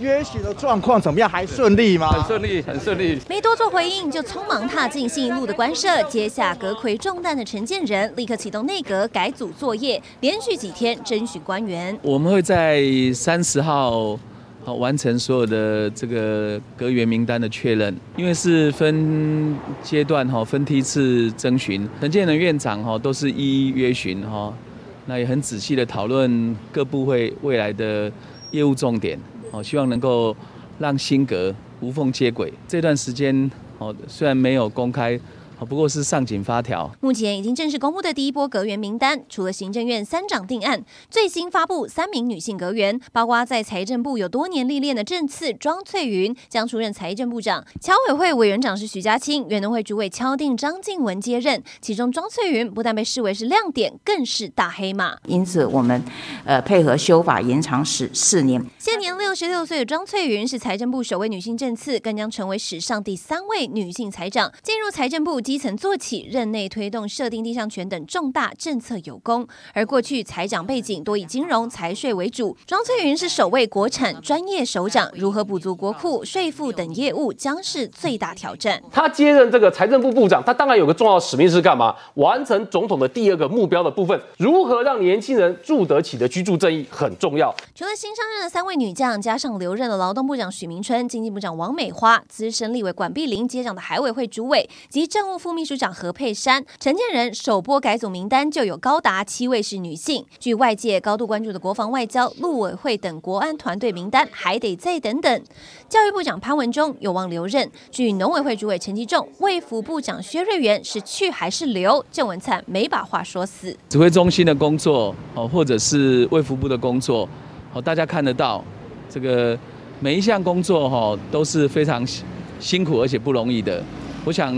约许的状况怎么样？还顺利吗？很顺利，很顺利。没多做回应，就匆忙踏进新一路的官舍，接下阁揆重担的陈建仁立刻启动内阁改组作业，连续几天征询官员。我们会在三十号好完成所有的这个阁员名单的确认，因为是分阶段哈，分梯次征询。陈建仁院长哈都是一一约询哈。那也很仔细的讨论各部会未来的业务重点，哦，希望能够让新阁无缝接轨。这段时间，哦，虽然没有公开。不过是上紧发条。目前已经正式公布的第一波阁员名单，除了行政院三长定案，最新发布三名女性阁员，包括在财政部有多年历练的政次庄翠云将出任财政部长，侨委会委员长是徐家清，原农会主委敲定张静文接任。其中庄翠云不但被视为是亮点，更是大黑马。因此，我们呃配合修法延长史四年。现年六十六岁的庄翠云是财政部首位女性政次，更将成为史上第三位女性财长进入财政部。基层做起，任内推动设定地上权等重大政策有功。而过去财长背景多以金融、财税为主，庄翠云是首位国产专业首长，如何补足国库、税负等业务，将是最大挑战。他接任这个财政部部长，他当然有个重要使命是干嘛？完成总统的第二个目标的部分，如何让年轻人住得起的居住正义很重要。除了新上任的三位女将，加上留任的劳动部长许明春、经济部长王美花、资深立委管碧玲接掌的海委会主委及政务。副秘书长何佩珊、陈建仁首波改组名单就有高达七位是女性。据外界高度关注的国防外交、陆委会等国安团队名单还得再等等。教育部长潘文忠有望留任。据农委会主委陈吉仲、卫福部长薛瑞元是去还是留？郑文灿没把话说死。指挥中心的工作哦，或者是卫福部的工作，哦，大家看得到，这个每一项工作哈都是非常辛苦而且不容易的。我想，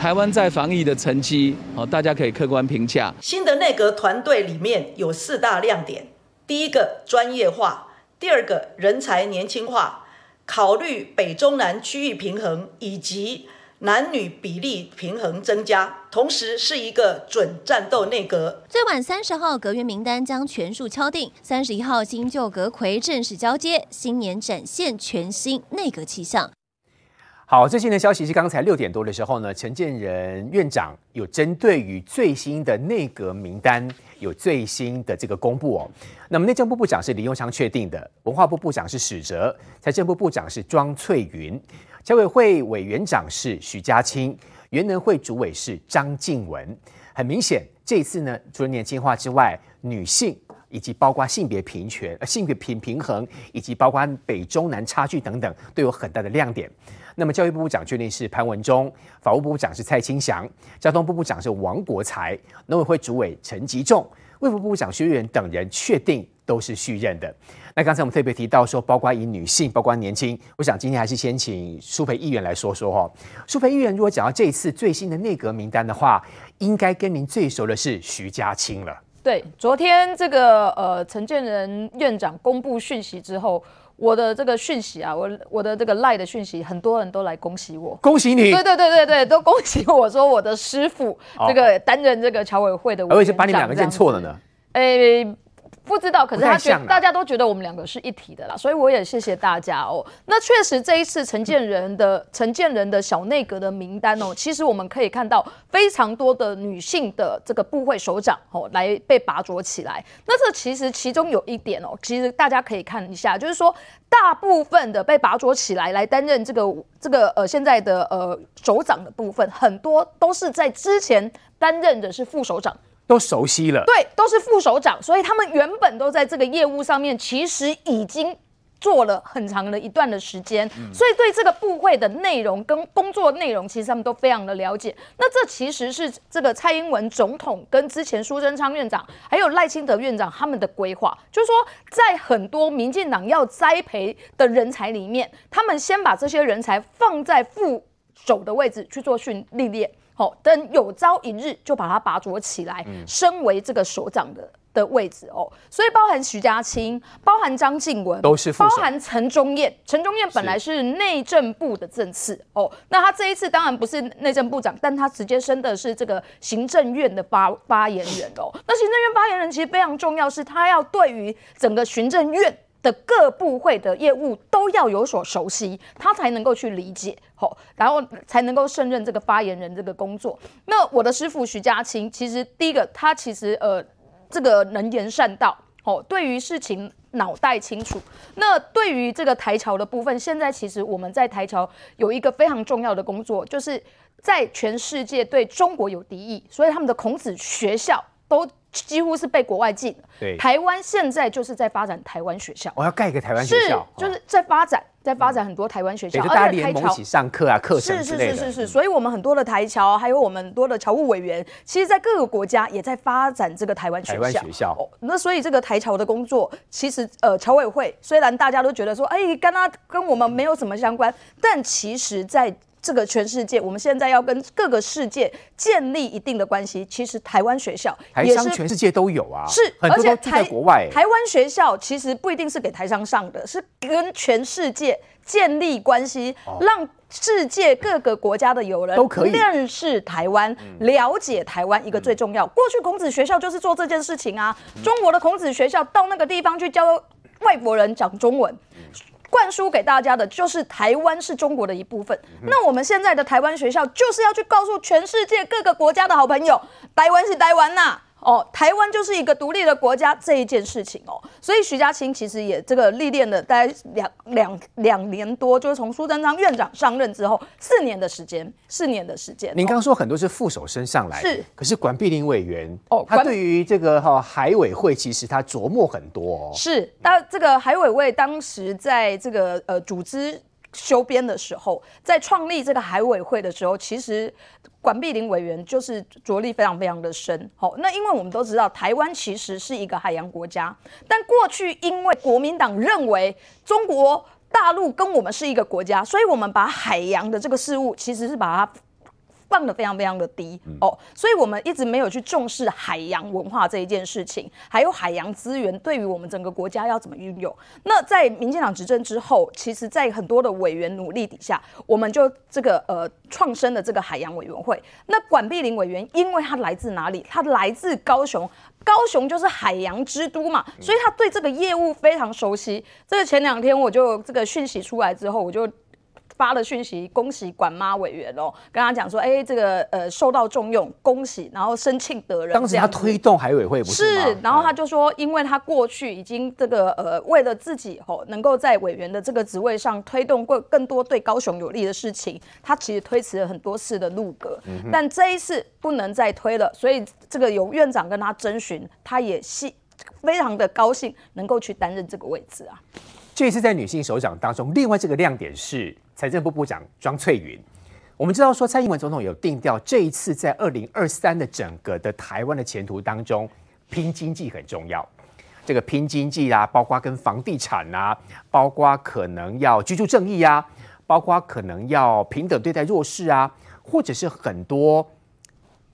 台湾在防疫的成绩，哦，大家可以客观评价。新的内阁团队里面有四大亮点：第一个专业化，第二个人才年轻化，考虑北中南区域平衡以及男女比例平衡增加，同时是一个准战斗内阁。最晚三十号阁员名单将全数敲定，三十一号新旧阁魁正式交接，新年展现全新内阁气象。好，最新的消息是刚才六点多的时候呢，陈建仁院长有针对于最新的内阁名单有最新的这个公布哦。那么内政部部长是林右昌确定的，文化部部长是史哲，财政部部长是庄翠云，侨委会委员长是许家青，原能会主委是张静文。很明显，这一次呢，除了年轻化之外，女性以及包括性别平权、呃性别平平衡，以及包括北中南差距等等，都有很大的亮点。那么教育部部长确定是潘文忠，法务部部长是蔡清祥，交通部部长是王国材，农委会主委陈吉仲，卫福部部长薛瑞元等人确定都是续任的。那刚才我们特别提到说，包括以女性，包括年轻，我想今天还是先请苏培议员来说说哈。苏培议员，如果讲到这一次最新的内阁名单的话，应该跟您最熟的是徐家清了。对，昨天这个呃陈建仁院长公布讯息之后。我的这个讯息啊，我我的这个赖的讯息，很多人都来恭喜我，恭喜你，对对对对对，都恭喜我说我的师傅这个担任这个侨委会的委员长，而且把你两个认错了呢，诶。不知道，可是他觉得大家都觉得我们两个是一体的啦，所以我也谢谢大家哦。那确实这一次陈建仁的 陈建仁的小内阁的名单哦，其实我们可以看到非常多的女性的这个部会首长哦来被拔擢起来。那这其实其中有一点哦，其实大家可以看一下，就是说大部分的被拔擢起来来担任这个这个呃现在的呃首长的部分，很多都是在之前担任的是副首长。都熟悉了，对，都是副首长，所以他们原本都在这个业务上面，其实已经做了很长的一段的时间，嗯、所以对这个部会的内容跟工作内容，其实他们都非常的了解。那这其实是这个蔡英文总统跟之前苏贞昌院长还有赖清德院长他们的规划，就是说，在很多民进党要栽培的人才里面，他们先把这些人才放在副手的位置去做训历练。好，等有朝一日就把他拔擢起来，升为这个首长的的位置哦。所以包含徐家清，包含张静文，都是包含陈忠彦。陈忠彦本来是内政部的政次哦，那他这一次当然不是内政部长，但他直接升的是这个行政院的发发言人哦。那行政院发言人其实非常重要，是他要对于整个行政院的各部会的业务都要有所熟悉，他才能够去理解，吼，然后才能够胜任这个发言人这个工作。那我的师傅徐家清，其实第一个，他其实呃，这个能言善道，吼，对于事情脑袋清楚。那对于这个台侨的部分，现在其实我们在台侨有一个非常重要的工作，就是在全世界对中国有敌意，所以他们的孔子学校都。几乎是被国外禁了。对，台湾现在就是在发展台湾学校。我要盖一个台湾学校，就是在发展，在发展很多台湾学校，大家联盟一起上课啊，课程之类的。是是是是是，所以我们很多的台侨，还有我们很多的侨务委员，其实在各个国家也在发展这个台湾学校。台湾学校。哦，那所以这个台侨的工作，其实呃，侨委会虽然大家都觉得说，哎，跟他跟我们没有什么相关，但其实在。这个全世界，我们现在要跟各个世界建立一定的关系。其实台湾学校也是全世界都有啊，是，而且在国外，台湾学校其实不一定是给台商上的，是跟全世界建立关系，哦、让世界各个国家的友人都可以认识台湾，了解台湾。一个最重要，嗯、过去孔子学校就是做这件事情啊。嗯、中国的孔子学校到那个地方去教外国人讲中文。灌输给大家的就是台湾是中国的一部分。那我们现在的台湾学校就是要去告诉全世界各个国家的好朋友，台湾是台湾呐。哦，台湾就是一个独立的国家这一件事情哦，所以徐家清其实也这个历练了大概两两两年多，就是从苏贞昌院长上任之后四年的时间，四年的时间。您刚刚说很多是副手升上来，是，可是管碧玲委员哦，他对于这个哈海委会其实他琢磨很多哦。是，那这个海委会当时在这个呃组织修编的时候，在创立这个海委会的时候，其实。管碧玲委员就是着力非常非常的深，好，那因为我们都知道台湾其实是一个海洋国家，但过去因为国民党认为中国大陆跟我们是一个国家，所以我们把海洋的这个事物其实是把它。放的非常非常的低哦，所以我们一直没有去重视海洋文化这一件事情，还有海洋资源对于我们整个国家要怎么运用。那在民进党执政之后，其实，在很多的委员努力底下，我们就这个呃创生的这个海洋委员会。那管碧玲委员，因为他来自哪里？他来自高雄，高雄就是海洋之都嘛，所以他对这个业务非常熟悉。这个前两天我就这个讯息出来之后，我就。发了讯息，恭喜管妈委员哦，跟他讲说，哎、欸，这个呃受到重用，恭喜，然后申庆得人。当时他推动海委会不是吗？是，然后他就说，因为他过去已经这个呃为了自己吼能够在委员的这个职位上推动过更多对高雄有利的事情，他其实推迟了很多次的入阁，嗯、但这一次不能再推了，所以这个由院长跟他征询，他也是非常的高兴能够去担任这个位置啊。这一次在女性首长当中，另外这个亮点是。财政部部长庄翠云，我们知道说蔡英文总统有定调，这一次在二零二三的整个的台湾的前途当中，拼经济很重要。这个拼经济啊，包括跟房地产啊，包括可能要居住正义啊，包括可能要平等对待弱势啊，或者是很多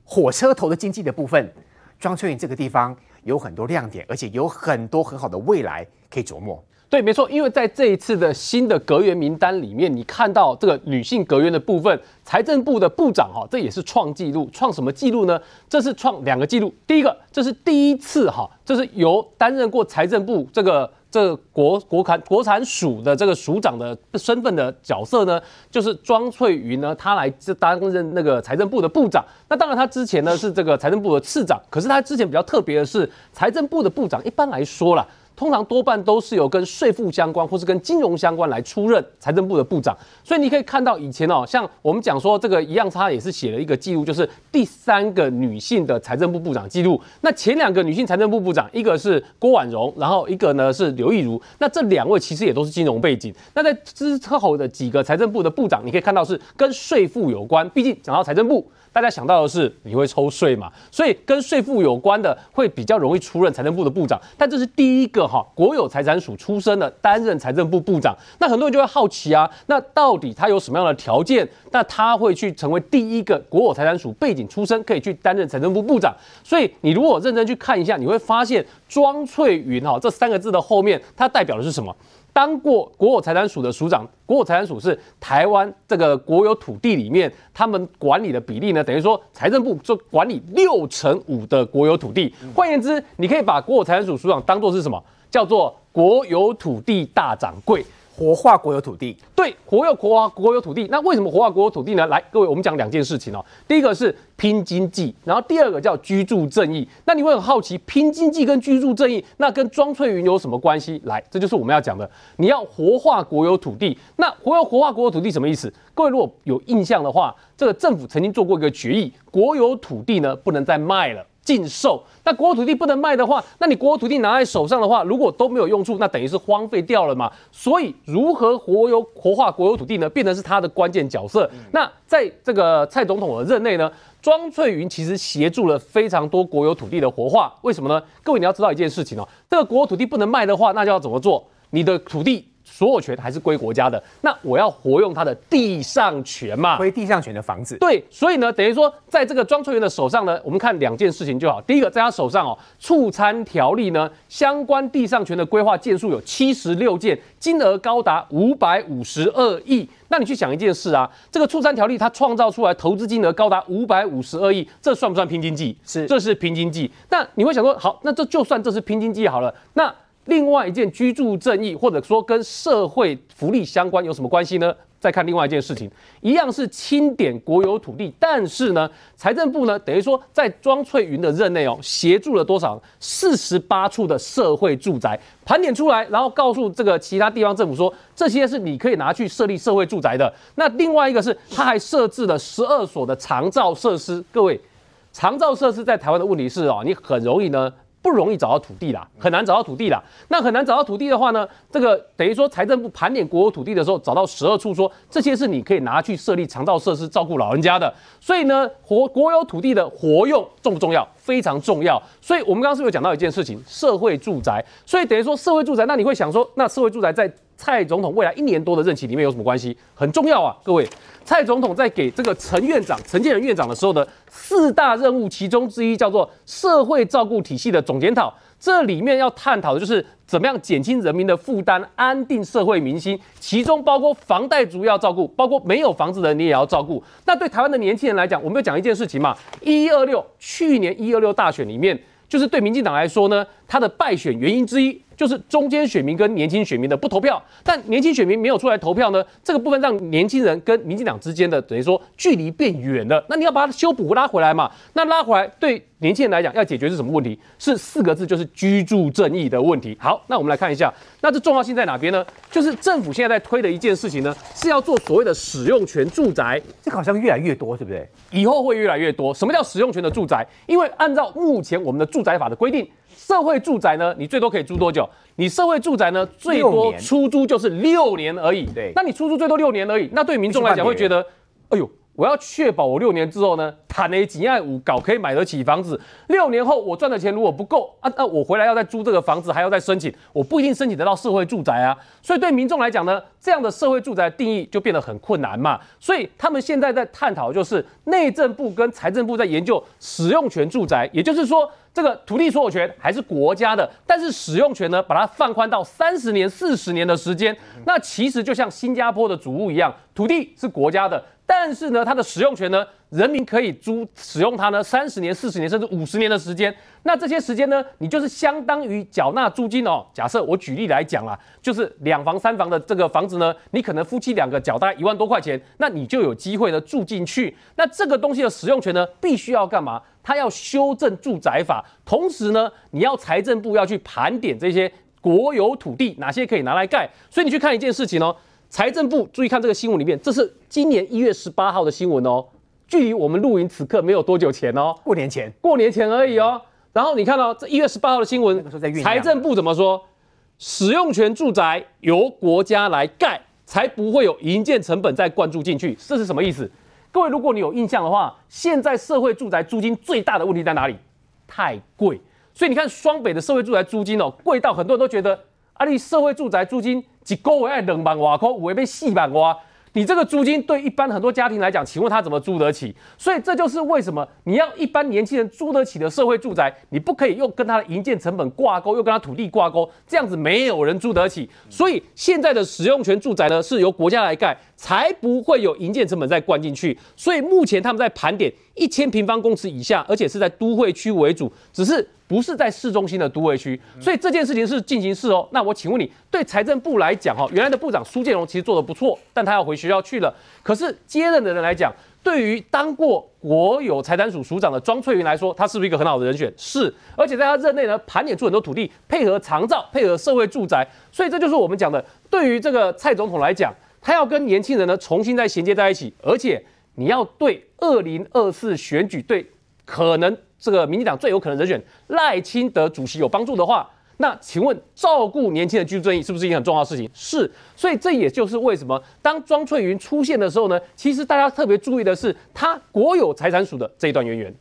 火车头的经济的部分，庄翠云这个地方有很多亮点，而且有很多很好的未来可以琢磨。对，没错，因为在这一次的新的阁员名单里面，你看到这个女性阁员的部分，财政部的部长哈，这也是创纪录，创什么纪录呢？这是创两个纪录。第一个，这是第一次哈，这是由担任过财政部这个这个国国产国产署的这个署长的身份的角色呢，就是庄翠云呢，他来担任那个财政部的部长。那当然，他之前呢是这个财政部的次长，可是他之前比较特别的是，财政部的部长一般来说啦。通常多半都是由跟税负相关或是跟金融相关来出任财政部的部长，所以你可以看到以前哦，像我们讲说这个一样，他也是写了一个记录，就是第三个女性的财政部部长记录。那前两个女性财政部部长，一个是郭婉蓉，然后一个呢是刘意如。那这两位其实也都是金融背景。那在之后的几个财政部的部长，你可以看到是跟税负有关，毕竟讲到财政部。大家想到的是你会抽税嘛？所以跟税负有关的会比较容易出任财政部的部长。但这是第一个哈，国有财产署出身的担任财政部部长。那很多人就会好奇啊，那到底他有什么样的条件？那他会去成为第一个国有财产署背景出身可以去担任财政部部长？所以你如果认真去看一下，你会发现庄翠云哈这三个字的后面，它代表的是什么？当过国有财产署的署长，国有财产署是台湾这个国有土地里面，他们管理的比例呢，等于说财政部就管理六成五的国有土地。换言之，你可以把国有财产署署长当做是什么？叫做国有土地大涨贵。活化国有土地，对，活有活化国有土地。那为什么活化国有土地呢？来，各位，我们讲两件事情哦。第一个是拼经济，然后第二个叫居住正义。那你会很好奇，拼经济跟居住正义，那跟庄翠云有什么关系？来，这就是我们要讲的。你要活化国有土地，那活有活化国有土地什么意思？各位如果有印象的话，这个政府曾经做过一个决议，国有土地呢不能再卖了。禁售，那国有土地不能卖的话，那你国有土地拿在手上的话，如果都没有用处，那等于是荒废掉了嘛。所以如何活有活化国有土地呢？变成是他的关键角色。那在这个蔡总统的任内呢，庄翠云其实协助了非常多国有土地的活化。为什么呢？各位你要知道一件事情哦，这个国有土地不能卖的话，那就要怎么做？你的土地。所有权还是归国家的，那我要活用它的地上权嘛，归地上权的房子。对，所以呢，等于说，在这个庄翠云的手上呢，我们看两件事情就好。第一个，在他手上哦，促参条例呢，相关地上权的规划件数有七十六件，金额高达五百五十二亿。那你去想一件事啊，这个促参条例它创造出来投资金额高达五百五十二亿，这算不算拼经济？是，这是拼经济。那你会想说，好，那这就算这是拼经济好了，那。另外一件居住正义，或者说跟社会福利相关，有什么关系呢？再看另外一件事情，一样是清点国有土地，但是呢，财政部呢，等于说在庄翠云的任内哦，协助了多少？四十八处的社会住宅盘点出来，然后告诉这个其他地方政府说，这些是你可以拿去设立社会住宅的。那另外一个是，他还设置了十二所的长照设施。各位，长照设施在台湾的问题是哦，你很容易呢。不容易找到土地啦，很难找到土地啦。那很难找到土地的话呢，这个等于说财政部盘点国有土地的时候，找到十二处说，这些是你可以拿去设立长照设施照顾老人家的。所以呢，活国有土地的活用重不重要？非常重要。所以我们刚刚是不是有讲到一件事情？社会住宅。所以等于说社会住宅，那你会想说，那社会住宅在蔡总统未来一年多的任期里面有什么关系？很重要啊，各位。蔡总统在给这个陈院长、陈建仁院长的时候的四大任务，其中之一叫做社会照顾体系的总检讨。这里面要探讨的就是怎么样减轻人民的负担，安定社会民心。其中包括房贷族要照顾，包括没有房子的人你也要照顾。那对台湾的年轻人来讲，我们要讲一件事情嘛。一一二六，去年一二六大选里面，就是对民进党来说呢，他的败选原因之一。就是中间选民跟年轻选民的不投票，但年轻选民没有出来投票呢，这个部分让年轻人跟民进党之间的等于说距离变远了。那你要把它修补拉回来嘛？那拉回来对年轻人来讲要解决是什么问题？是四个字，就是居住正义的问题。好，那我们来看一下，那这重要性在哪边呢？就是政府现在在推的一件事情呢，是要做所谓的使用权住宅，这个好像越来越多，对不对？以后会越来越多。什么叫使用权的住宅？因为按照目前我们的住宅法的规定。社会住宅呢，你最多可以租多久？你社会住宅呢，最多出租就是六年而已。对，那你出租最多六年而已。那对民众来讲会觉得，哎呦。我要确保我六年之后呢，谈了几爱五搞可以买得起房子。六年后我赚的钱如果不够啊，那我回来要再租这个房子，还要再申请，我不一定申请得到社会住宅啊。所以对民众来讲呢，这样的社会住宅定义就变得很困难嘛。所以他们现在在探讨，就是内政部跟财政部在研究使用权住宅，也就是说，这个土地所有权还是国家的，但是使用权呢，把它放宽到三十年、四十年的时间。那其实就像新加坡的祖屋一样，土地是国家的。但是呢，它的使用权呢，人民可以租使用它呢，三十年、四十年甚至五十年的时间。那这些时间呢，你就是相当于缴纳租金哦。假设我举例来讲啊，就是两房、三房的这个房子呢，你可能夫妻两个缴大概一万多块钱，那你就有机会呢住进去。那这个东西的使用权呢，必须要干嘛？它要修正住宅法，同时呢，你要财政部要去盘点这些国有土地哪些可以拿来盖。所以你去看一件事情哦。财政部注意看这个新闻里面，这是今年一月十八号的新闻哦，距离我们录影此刻没有多久前哦，过年前，过年前而已哦。然后你看到这一月十八号的新闻，财政部怎么说？使用权住宅由国家来盖，才不会有营建成本再灌注进去，这是什么意思？各位，如果你有印象的话，现在社会住宅租金最大的问题在哪里？太贵。所以你看双北的社会住宅租金哦，贵到很多人都觉得，啊，你社会住宅租金。一个月要两万外块，五倍四万块。你这个租金对一般很多家庭来讲，请问他怎么租得起？所以这就是为什么你要一般年轻人租得起的社会住宅，你不可以又跟他的营建成本挂钩，又跟他土地挂钩，这样子没有人租得起。所以现在的使用权住宅呢，是由国家来盖，才不会有营建成本再灌进去。所以目前他们在盘点一千平方公尺以下，而且是在都会区为主，只是不是在市中心的都会区。所以这件事情是进行式哦。那我请问你，对财政部来讲哈，原来的部长苏建荣其实做得不错，但他要回学校去了。可是接任的人来讲，对于当过国有财产署署长的庄翠云来说，他是不是一个很好的人选？是，而且在他任内呢，盘点出很多土地，配合长照，配合社会住宅，所以这就是我们讲的，对于这个蔡总统来讲，他要跟年轻人呢重新再衔接在一起，而且你要对二零二四选举，对可能这个民进党最有可能人选赖清德主席有帮助的话。那请问，照顾年轻的居住正义是不是一件很重要的事情？是，所以这也就是为什么当庄翠云出现的时候呢，其实大家特别注意的是他国有财产署的这一段渊源。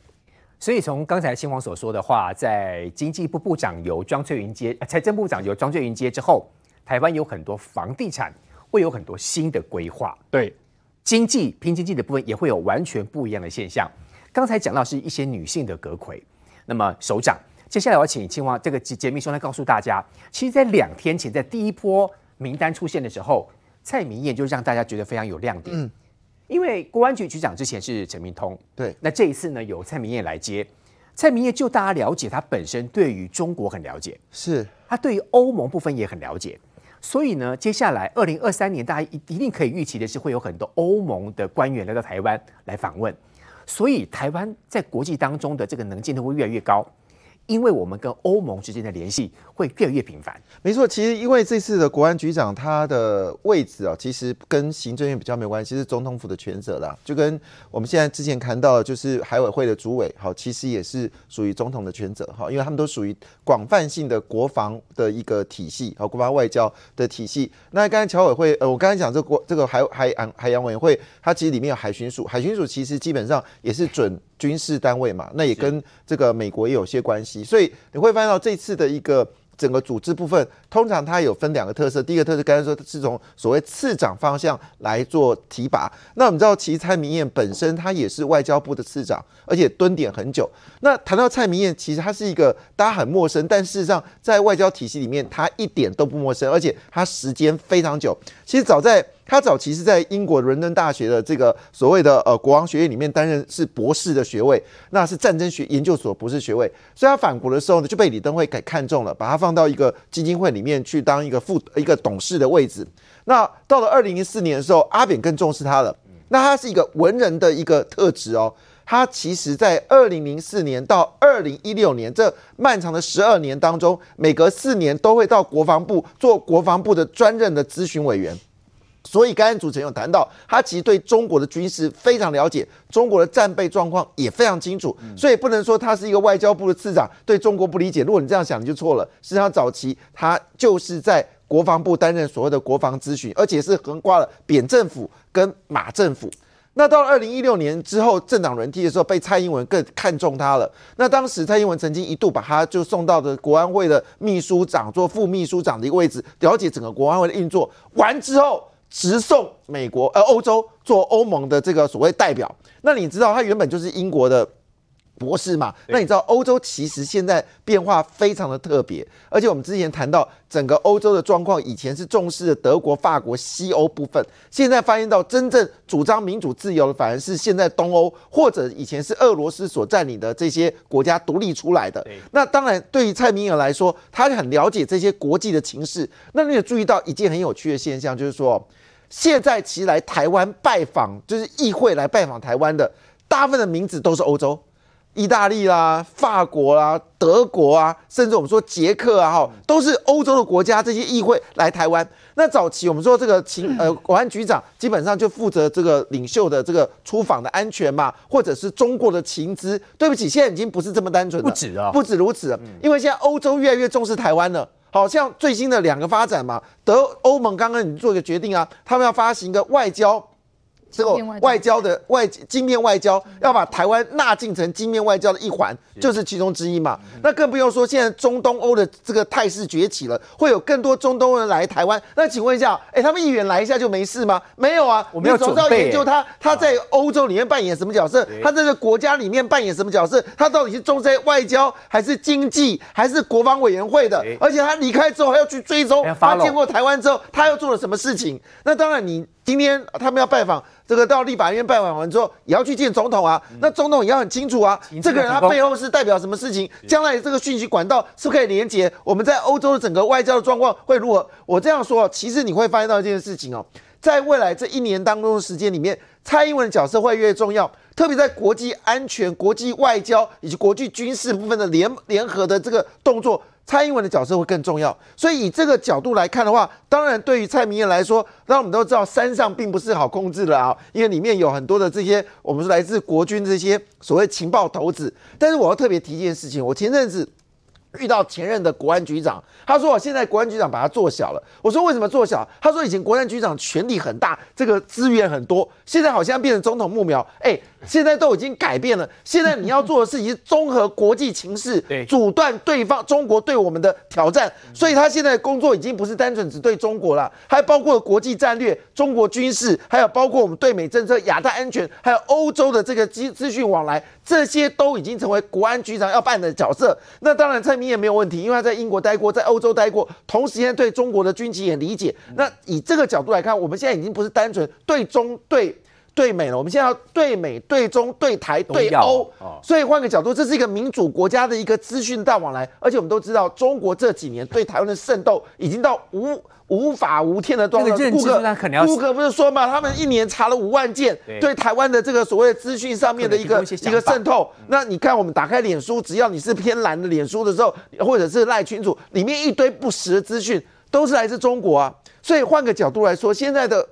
所以从刚才新闻所说的话，在经济部部长由庄翠云接，财政部长由庄翠云接之后，台湾有很多房地产会有很多新的规划。对，经济拼经济的部分也会有完全不一样的现象。刚才讲到是一些女性的阁揆，那么首长。接下来我要请青蛙这个杰秘书来告诉大家，其实，在两天前，在第一波名单出现的时候，蔡明燕就让大家觉得非常有亮点。嗯，因为国安局局长之前是陈明通，对，那这一次呢，由蔡明燕来接。蔡明燕就大家了解，他本身对于中国很了解，是他对于欧盟部分也很了解，所以呢，接下来二零二三年，大家一一定可以预期的是，会有很多欧盟的官员来到台湾来访问，所以台湾在国际当中的这个能见度会越来越高。因为我们跟欧盟之间的联系会越来越频繁。没错，其实因为这次的国安局长他的位置啊，其实跟行政院比较没有关系，是总统府的权责啦。就跟我们现在之前谈到，就是海委会的主委，好，其实也是属于总统的权责，哈，因为他们都属于广泛性的国防的一个体系，好，国防外交的体系。那刚才侨委会，呃，我刚才讲这个国这个海海洋海洋委员会，它其实里面有海巡署，海巡署其实基本上也是准。军事单位嘛，那也跟这个美国也有些关系，所以你会发现到这次的一个整个组织部分，通常它有分两个特色。第一个特色，刚才说是从所谓次长方向来做提拔。那我们知道，其实蔡明燕本身他也是外交部的次长，而且蹲点很久。那谈到蔡明燕，其实他是一个大家很陌生，但事实上在外交体系里面，他一点都不陌生，而且他时间非常久。其实早在他早期是在英国伦敦大学的这个所谓的呃国王学院里面担任是博士的学位，那是战争学研究所博士学位。所以他返国的时候呢，就被李登辉给看中了，把他放到一个基金会里面去当一个副一个董事的位置。那到了二零零四年的时候，阿扁更重视他了。那他是一个文人的一个特质哦。他其实在二零零四年到二零一六年这漫长的十二年当中，每隔四年都会到国防部做国防部的专任的咨询委员。所以刚才主持人有谈到，他其实对中国的军事非常了解，中国的战备状况也非常清楚，所以不能说他是一个外交部的次长对中国不理解。如果你这样想，你就错了。实际上早期他就是在国防部担任所谓的国防咨询，而且是横跨了扁政府跟马政府。那到了二零一六年之后，政党轮替的时候，被蔡英文更看中他了。那当时蔡英文曾经一度把他就送到的国安会的秘书长做副秘书长的一个位置，了解整个国安会的运作。完之后。直送美国呃欧洲做欧盟的这个所谓代表，那你知道他原本就是英国的博士嘛？那你知道欧洲其实现在变化非常的特别，而且我们之前谈到整个欧洲的状况，以前是重视的德国、法国、西欧部分，现在发现到真正主张民主自由的反而是现在东欧或者以前是俄罗斯所占领的这些国家独立出来的。那当然，对于蔡明尔来说，他很了解这些国际的情势。那你也注意到一件很有趣的现象，就是说。现在其实来台湾拜访，就是议会来拜访台湾的，大部分的名字都是欧洲，意大利啦、法国啦、德国啊，甚至我们说捷克啊，哈，都是欧洲的国家。这些议会来台湾，那早期我们说这个情呃 国安局长基本上就负责这个领袖的这个出访的安全嘛，或者是中国的情资。对不起，现在已经不是这么单纯了，不止啊，不止如此，因为现在欧洲越来越重视台湾了。好像最新的两个发展嘛，德欧盟刚刚你做一个决定啊，他们要发行一个外交，这个外交的外晶片外交，要把台湾纳进成晶片外交的一环，就是其中之一嘛。那更不用说现在中东欧的这个态势崛起了，会有更多中东人来台湾。那请问一下，哎，他们议员来一下就没事吗？没有啊，我们要总是要研究他他在欧洲里面扮演什么角色，他在这国家里面扮演什么角色，他到底是中在外交还是经济还是国防委员会的？而且他离开之后还要去追踪他见过台湾之后他又做了什么事情？那当然你。今天他们要拜访这个到立法院拜访完之后，也要去见总统啊。那总统也要很清楚啊，这个人他背后是代表什么事情？将来这个讯息管道是不是可以连接？我们在欧洲的整个外交的状况会如何？我这样说，其实你会发现到一件事情哦，在未来这一年当中的时间里面，蔡英文的角色会越重要，特别在国际安全、国际外交以及国际军事部分的联联合的这个动作。蔡英文的角色会更重要，所以以这个角度来看的话，当然对于蔡明彦来说，那我们都知道山上并不是好控制的啊，因为里面有很多的这些我们是来自国军这些所谓情报头子。但是我要特别提一件事情，我前阵子遇到前任的国安局长，他说我现在国安局长把他做小了。我说为什么做小？他说以前国安局长权力很大，这个资源很多，现在好像变成总统幕僚，哎。现在都已经改变了。现在你要做的事情是综合国际情势，阻断对方中国对我们的挑战。所以他现在的工作已经不是单纯只对中国了，还包括国际战略、中国军事，还有包括我们对美政策、亚太安全，还有欧洲的这个资资讯往来，这些都已经成为国安局长要扮的角色。那当然，蔡明也没有问题，因为他在英国待过，在欧洲待过，同时间对中国的军情也理解。那以这个角度来看，我们现在已经不是单纯对中对。对美了，我们现在要对美、对中、对台、对欧，所以换个角度，这是一个民主国家的一个资讯大往来。而且我们都知道，中国这几年对台湾的渗透已经到无无法无天的状态。顾客，顾客不是说嘛，他们一年查了五万件对台湾的这个所谓资讯上面的一个一个渗透。那你看，我们打开脸书，只要你是偏蓝的脸书的时候，或者是赖群主里面一堆不实的资讯，都是来自中国啊。所以换个角度来说，现在的。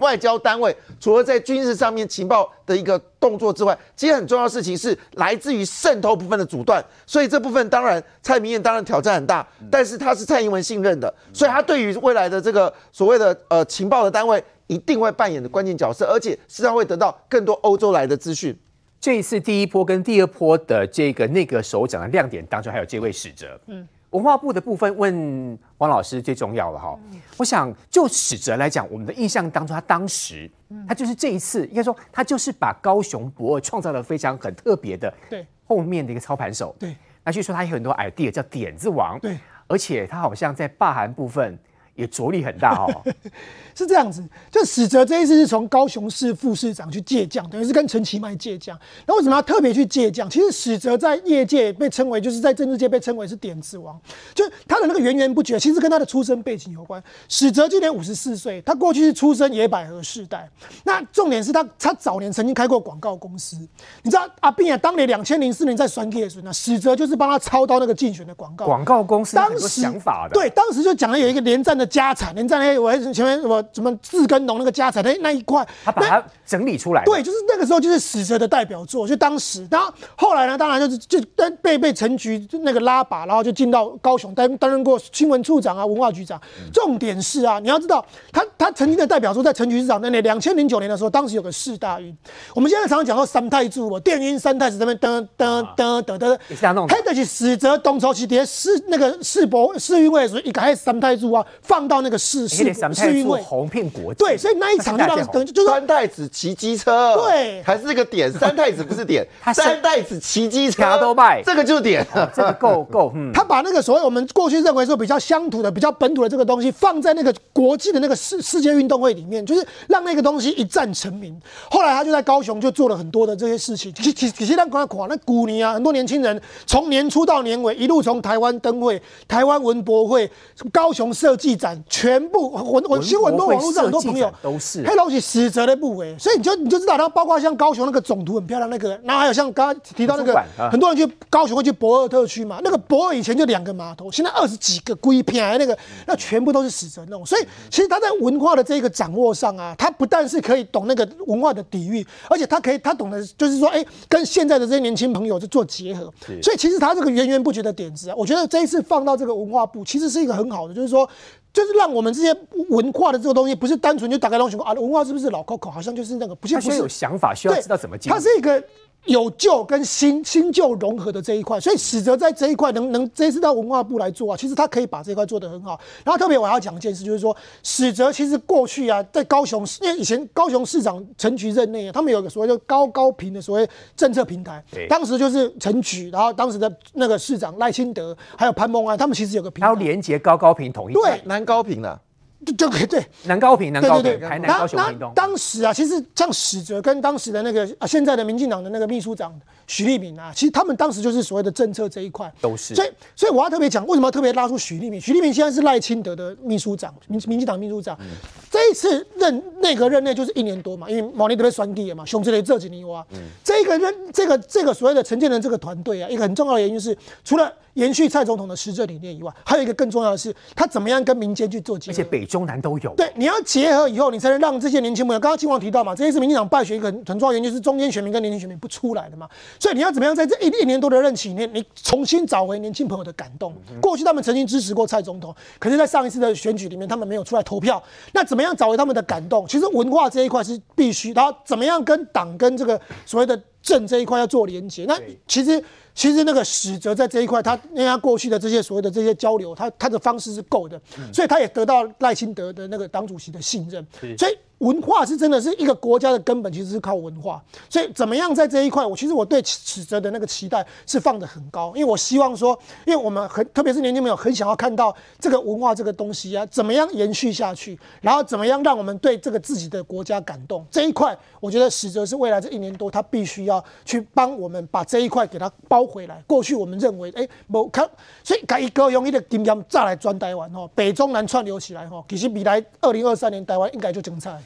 外交单位除了在军事上面情报的一个动作之外，其实很重要的事情是来自于渗透部分的阻断。所以这部分当然蔡明燕当然挑战很大，但是他是蔡英文信任的，所以他对于未来的这个所谓的呃情报的单位一定会扮演的关键角色，而且实际上会得到更多欧洲来的资讯。这一次第一波跟第二波的这个内阁首长的亮点当中，还有这位使者，嗯。文化部的部分问王老师最重要了哈，我想就史哲来讲，我们的印象当中，他当时他就是这一次应该说他就是把高雄驳二创造了非常很特别的对。后面的一个操盘手。对，那据说他有很多 idea 叫点子王。对，而且他好像在霸韩部分。也着力很大哦，是这样子。就史哲这一次是从高雄市副市长去借将，等于是跟陈其迈借将。那为什么要特别去借将？其实史哲在业界被称为，就是在政治界被称为是点子王，就他的那个源源不绝，其实跟他的出生背景有关。史哲今年五十四岁，他过去是出身野百合世代。那重点是他，他早年曾经开过广告公司。你知道阿斌啊，当年两千零四年在选举的时候，那史哲就是帮他操刀那个竞选的广告。广告公司当时想法的，对，当时就讲了有一个连战的。家产，连在那，我前面什么什么自耕农那个家产那那一块，他把它整理出来。对，就是那个时候就是史哲的代表作，就当时，然后后来呢，当然就是就被被陈局那个拉拔，然后就进到高雄担担任过新闻处长啊、文化局长。重点是啊，你要知道他他曾经的代表作在陈局市长那年两千零九年的时候，当时有个四大运，我们现在常常讲到三太柱，我电音三太子这边噔噔噔噔噔，你像那种，他的是史哲东抽起碟世那个世博世运会的时候，一开始三太柱啊。放到那个市市市运会。红遍国际，对，所以那一场就让等于就是三太子骑机车，对，还是那个点，三太子不是点，三太子骑机车都卖，这个就是点，这个够够，嗯，他把那个所谓我们过去认为说比较乡土的、比较本土的这个东西放在那个国际的那个世世界运动会里面，就是让那个东西一战成名。后来他就在高雄就做了很多的这些事情，其其其实让他垮，那古尼啊，很多年轻人从年初到年尾一路从台湾灯会、台湾文博会、高雄设计展。全部我我新闻都网络上很多朋友都是黑东西死者的部位，所以你就你就知道，然后包括像高雄那个总图很漂亮那个，然后还有像刚刚提到那个，很多人去高雄会去博尔特区嘛，那个博尔以前就两个码头，现在二十几个龟片那个，那全部都是死折那种。所以其实他在文化的这个掌握上啊，他不但是可以懂那个文化的底蕴，而且他可以他懂得就是说，哎，跟现在的这些年轻朋友就做结合。所以其实他这个源源不绝的点子啊，我觉得这一次放到这个文化部，其实是一个很好的，就是说。就是让我们这些文化的这个东西，不是单纯就打开东西啊，文化是不是老 Coco？？好像就是那个，不是，不是有想法，需要知道怎么进。它是一个。有旧跟新新旧融合的这一块，所以史哲在这一块能能这次到文化部来做啊，其实他可以把这一块做得很好。然后特别我还要讲一件事，就是说史哲其实过去啊，在高雄，因为以前高雄市长陈菊任内啊，他们有个所谓的高高平的所谓政策平台，当时就是陈菊，然后当时的那个市长赖清德还有潘孟安，他们其实有个平台，要连接高高平统一，对，南高屏的。就就可以对南高屏、南高屏、对对对台南、高雄、屏东。当时啊，其实像史哲跟当时的那个啊，现在的民进党的那个秘书长许立敏啊，其实他们当时就是所谓的政策这一块都是。所以，所以我要特别讲，为什么要特别拉出许立敏？许立敏现在是赖清德的秘书长，民民进党秘书长。嗯、这一次任内阁任内就是一年多嘛，因为毛利特别酸地嘛，熊之雷这几年哇，嗯、这个任这个这个所谓的陈建仁这个团队啊，一个很重要的原因是除了。延续蔡总统的施政理念以外，还有一个更重要的是，他怎么样跟民间去做结合，而且北中南都有。对，你要结合以后，你才能让这些年轻朋友。刚刚金王提到嘛，这一次民进党败选一个很很重要原因，就是中间选民跟年轻选民不出来的嘛。所以你要怎么样在这一一年多的任期里面，你重新找回年轻朋友的感动？过去他们曾经支持过蔡总统，可是，在上一次的选举里面，他们没有出来投票。那怎么样找回他们的感动？其实文化这一块是必须，然后怎么样跟党跟这个所谓的政这一块要做连接？那其实。其实那个史哲在这一块，他因为他过去的这些所谓的这些交流，他他的方式是够的，所以他也得到赖清德的那个党主席的信任，所以。文化是真的是一个国家的根本，其实是靠文化。所以怎么样在这一块，我其实我对史哲的那个期待是放得很高，因为我希望说，因为我们很特别是年轻朋友很想要看到这个文化这个东西啊，怎么样延续下去，然后怎么样让我们对这个自己的国家感动。这一块，我觉得史哲是未来这一年多他必须要去帮我们把这一块给他包回来。过去我们认为，哎，某看，所以改一个用一个经验再来转台湾哦，北中南串流起来哈，其实未来二零二三年台湾应该就精彩。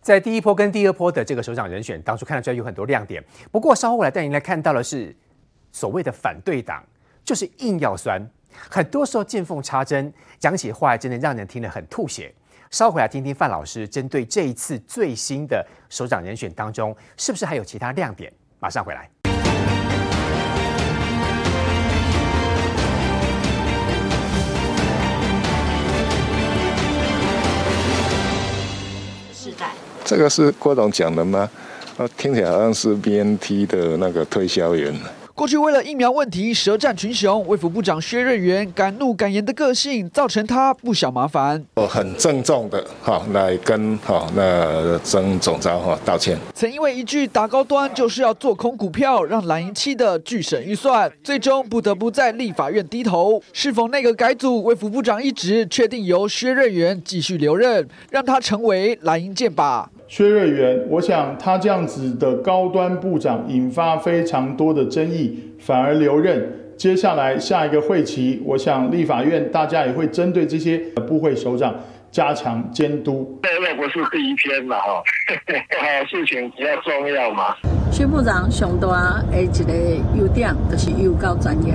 在第一波跟第二波的这个首长人选当初，看得出来有很多亮点。不过稍后来带您来看到的是所谓的反对党，就是硬要酸，很多时候见缝插针，讲起话来真的让人听得很吐血。稍回来听听范老师针对这一次最新的首长人选当中，是不是还有其他亮点？马上回来。这个是郭董讲的吗？听起来好像是 BNT 的那个推销员。过去为了疫苗问题舌战群雄，卫福部长薛瑞元敢怒敢言的个性，造成他不小麻烦。我很郑重的哈来跟哈那曾总召哈道歉。曾因为一句打高端就是要做空股票，让蓝营气的巨审预算，最终不得不在立法院低头。是否内阁改组，卫福部长一职确定由薛瑞元继续留任，让他成为蓝营箭靶。薛瑞元，我想他这样子的高端部长引发非常多的争议，反而留任。接下来下一个会期，我想立法院大家也会针对这些部会首长加强监督。对，那不是第一天嘛，哈，事情比较重要嘛。薛部长上大的一个优点就是又够专业。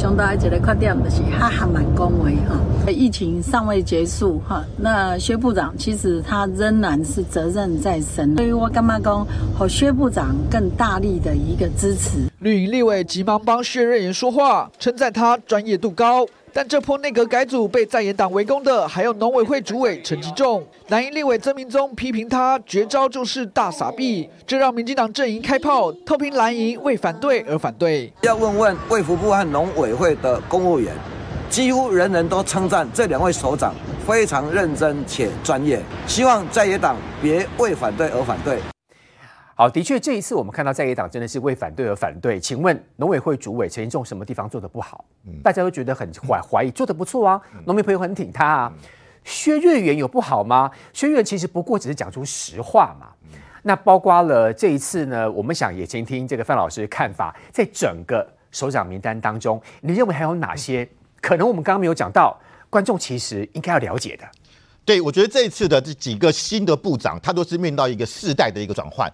上大一个缺点就是哈哈蛮恭维哈。疫情尚未结束哈，那薛部长其实他仍然是责任在身。所以我干嘛讲和薛部长更大力的一个支持。绿营立委急忙帮薛瑞妍说话，称赞他专业度高。但这波内阁改组被在野党围攻的，还有农委会主委陈吉仲。蓝营立委曾铭宗批评他绝招就是大傻逼，这让民进党阵营开炮，透批蓝营为反对而反对。要问问卫福部和农委会的公务员，几乎人人都称赞这两位首长非常认真且专业，希望在野党别为反对而反对。好，的确，这一次我们看到在野党真的是为反对而反对。请问农委会主委陈吉仲什么地方做的不好？嗯、大家都觉得很怀怀疑，做的不错啊，农民朋友很挺他啊。嗯、薛瑞元有不好吗？薛瑞元其实不过只是讲出实话嘛。嗯、那包括了这一次呢，我们想也倾听这个范老师的看法，在整个首长名单当中，你认为还有哪些可能我们刚刚没有讲到，观众其实应该要了解的？对，我觉得这一次的这几个新的部长，他都是面临到一个世代的一个转换。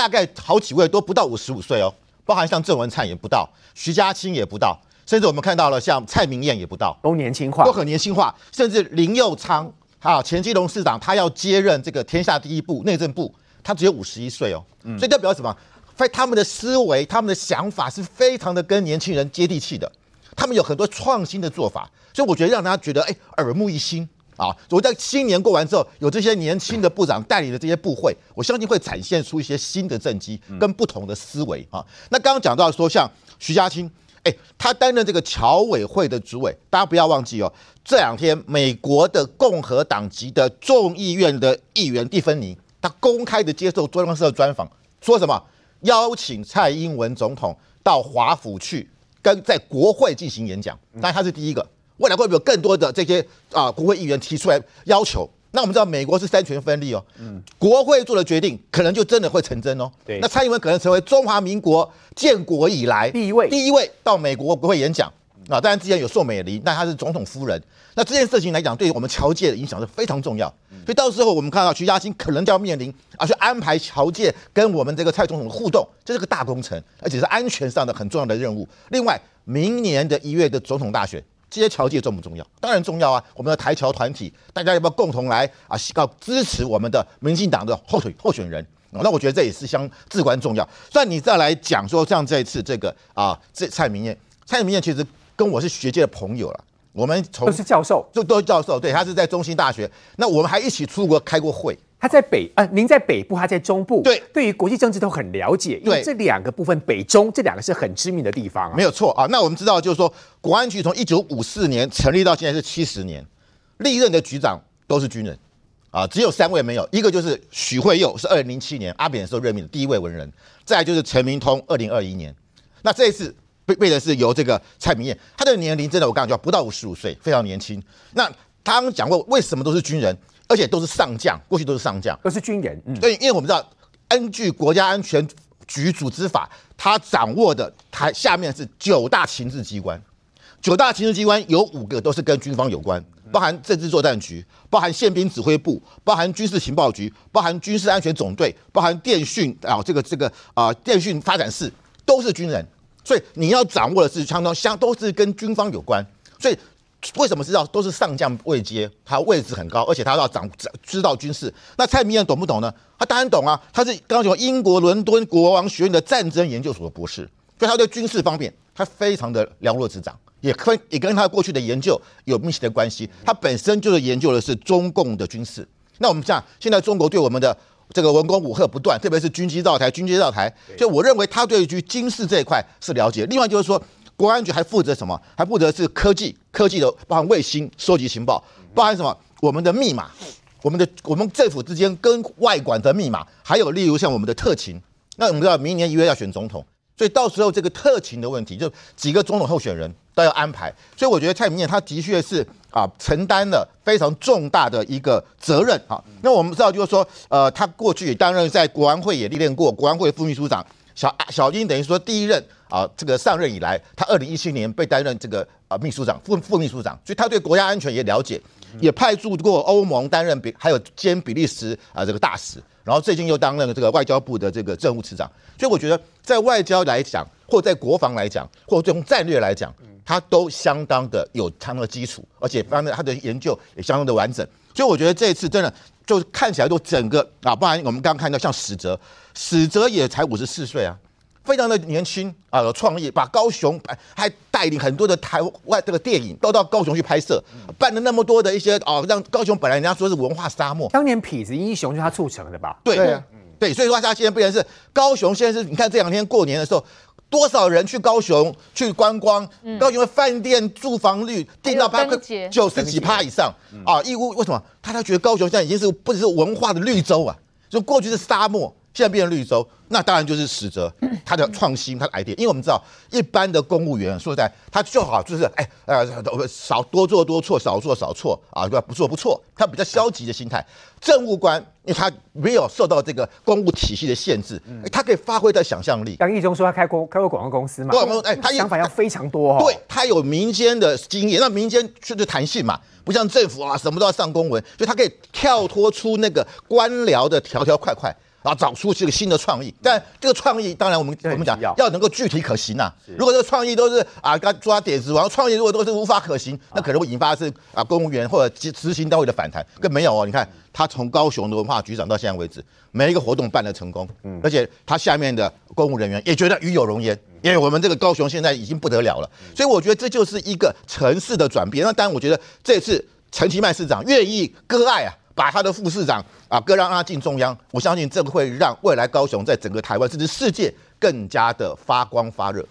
大概好几位都不到五十五岁哦，包含像郑文灿也不到，徐家清也不到，甚至我们看到了像蔡明燕也不到，都年轻化，都很年轻化，甚至林佑昌啊，前基隆市长他要接任这个天下第一部内政部，他只有五十一岁哦，嗯、所以代表什么？非他们的思维、他们的想法是非常的跟年轻人接地气的，他们有很多创新的做法，所以我觉得让大家觉得哎耳目一新。啊！我在新年过完之后，有这些年轻的部长带领的这些部会，我相信会展现出一些新的政绩跟不同的思维啊。那刚刚讲到说，像徐家清，哎，他担任这个侨委会的主委，大家不要忘记哦。这两天，美国的共和党籍的众议院的议员蒂芬妮，他公开的接受中央社专访，说什么？邀请蔡英文总统到华府去跟在国会进行演讲，当然他是第一个。未来会不会有更多的这些啊国会议员提出来要求那我们知道美国是三权分立哦，嗯，国会做的决定可能就真的会成真哦。对，那蔡英文可能成为中华民国建国以来第一位第一位到美国国会演讲啊。当然之前有宋美龄，但她是总统夫人。那这件事情来讲，对于我们侨界的影响是非常重要。所以到时候我们看到徐嘉欣可能就要面临啊，去安排侨界跟我们这个蔡总统的互动，这是个大工程，而且是安全上的很重要的任务。另外，明年的一月的总统大选。这些侨界重不重要？当然重要啊！我们的台侨团体，大家要不要共同来啊？要支持我们的民进党的候选候选人啊？那我觉得这也是相至关重要。所以你再来讲说，像这一次这个啊，这蔡明燕，蔡明燕其实跟我是学界的朋友了，我们从都是教授，就都是教授，对，他是在中兴大学，那我们还一起出国开过会。他在北呃，您在北部，他在中部，对，对于国际政治都很了解。因为这两个部分，北中这两个是很知名的地方啊。没有错啊。那我们知道，就是说，国安局从一九五四年成立到现在是七十年，历任的局长都是军人啊，只有三位没有，一个就是许惠佑，是二零零七年阿扁的时候任命的第一位文人，再来就是陈明通，二零二一年。那这一次背背的是由这个蔡明燕，他的年龄真的我刚刚讲不到五十五岁，非常年轻。那他刚讲过，为什么都是军人？而且都是上将，过去都是上将，都是军人。嗯，对，因为我们知道，根据国家安全局组织法，他掌握的台下面是九大情治机关，九大情治机关有五个都是跟军方有关，包含政治作战局，包含宪兵指挥部，包含军事情报局，包含军事安全总队，包含电讯啊，这个这个啊、呃，电讯发展室都是军人，所以你要掌握的是相当相都是跟军方有关，所以。为什么知道都是上将位阶，他位置很高，而且他要掌知道军事。那蔡明彦懂不懂呢？他当然懂啊，他是刚刚讲英国伦敦国王学院的战争研究所的博士，所以他对军事方面他非常的了若指掌，也跟也跟他过去的研究有密切的关系。他本身就是研究的是中共的军事。那我们讲现在中国对我们的这个文攻武吓不断，特别是军机绕台、军机绕台，就我认为他对于军事这一块是了解。另外就是说。国安局还负责什么？还负责是科技，科技的包含卫星收集情报，包含什么？我们的密码，我们的我们政府之间跟外管的密码，还有例如像我们的特勤。那我们知道明年一月要选总统，所以到时候这个特勤的问题，就几个总统候选人都要安排。所以我觉得蔡明彦他的确是啊承担了非常重大的一个责任啊。那我们知道就是说，呃，他过去担任在国安会也历练过国安会副秘书长。小小英等于说第一任啊，这个上任以来，他二零一七年被担任这个啊秘书长、副副秘书长，所以他对国家安全也了解，也派驻过欧盟担任比还有兼比利时啊这个大使，然后最近又担任了这个外交部的这个政务次长，所以我觉得在外交来讲，或在国防来讲，或从战略来讲，他都相当的有他的基础，而且方面他的研究也相当的完整，所以我觉得这一次真的就看起来都整个啊，不然我们刚刚看到像史哲。史哲也才五十四岁啊，非常的年轻啊，有创意，把高雄还带领很多的台湾这个电影都到高雄去拍摄，办了那么多的一些哦，让高雄本来人家说是文化沙漠，当年痞子英雄就是他促成的吧？对对、啊、对，所以说他现在变成是高雄，现在是你看这两天过年的时候，多少人去高雄去观光，高雄的饭店住房率订到八个九十几趴以上啊，义乌为什么？他他觉得高雄现在已经是不只是文化的绿洲啊，就过去是沙漠。现在变成绿洲，那当然就是史哲他的创新，他的 idea。因为我们知道，一般的公务员说实在，他就好就是哎呃少多做多错，少做少错啊，对吧？不做不错，他比较消极的心态。政务官，因为他没有受到这个公务体系的限制，他可以发挥他的想象力。杨义中说他开过开过广告公司嘛，对，哎，他想法要非常多哦。对，他有民间的经验，那民间就是弹性嘛，不像政府啊，什么都要上公文，所以他可以跳脱出那个官僚的条条块块。然后找出这个新的创意，但这个创意当然我们我们讲要能够具体可行呐、啊。如果这个创意都是啊，刚抓点子，然后创意如果都是无法可行，那可能会引发的是啊，公务员或者执执行单位的反弹。更没有哦，你看他从高雄的文化局长到现在为止，每一个活动办得成功，而且他下面的公务人员也觉得与有荣焉，因为我们这个高雄现在已经不得了了。所以我觉得这就是一个城市的转变。那当然，我觉得这次陈其迈市长愿意割爱啊。把他的副市长啊，各让他进中央，我相信这个会让未来高雄在整个台湾甚至世界更加的发光发热。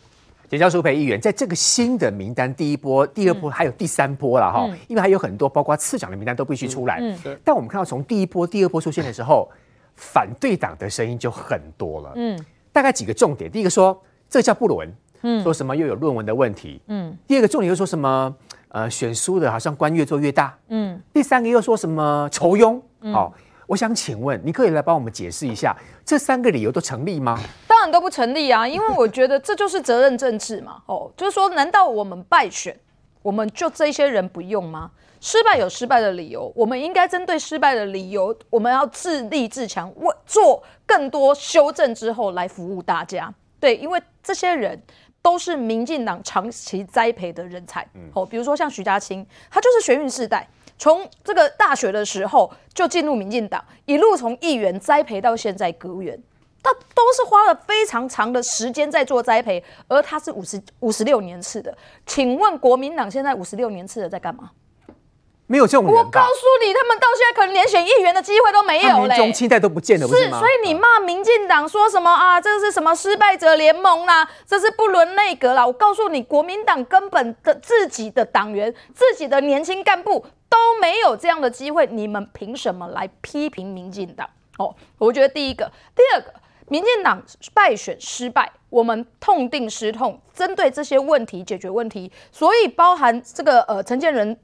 简教书培议员，在这个新的名单，第一波、第二波还有第三波了哈，嗯、因为还有很多包括次长的名单都必须出来。嗯嗯、但我们看到从第一波、第二波出现的时候，反对党的声音就很多了。嗯，大概几个重点，第一个说这叫不伦，嗯，说什么又有论文的问题，嗯，第二个重点又说什么？呃，选书的好像官越做越大。嗯，第三个又说什么仇庸？嗯、好，我想请问，你可以来帮我们解释一下，这三个理由都成立吗？当然都不成立啊，因为我觉得这就是责任政治嘛。哦，就是说，难道我们败选，我们就这些人不用吗？失败有失败的理由，我们应该针对失败的理由，我们要自立自强，为做更多修正之后来服务大家。对，因为这些人都是民进党长期栽培的人才。哦，比如说像徐家清，他就是学运世代，从这个大学的时候就进入民进党，一路从议员栽培到现在阁员，他都是花了非常长的时间在做栽培，而他是五十五十六年次的。请问国民党现在五十六年次的在干嘛？没有这种人，我告诉你，他们到现在可能连选议员的机会都没有嘞，中期待都不见了，不是，是所以你骂民进党说什么啊？这是什么失败者联盟啦、啊？这是不伦内阁啦？我告诉你，国民党根本的自己的党员、自己的年轻干部都没有这样的机会，你们凭什么来批评民进党？哦，我觉得第一个，第二个，民进党败选失败，我们痛定思痛，针对这些问题解决问题，所以包含这个呃陈建仁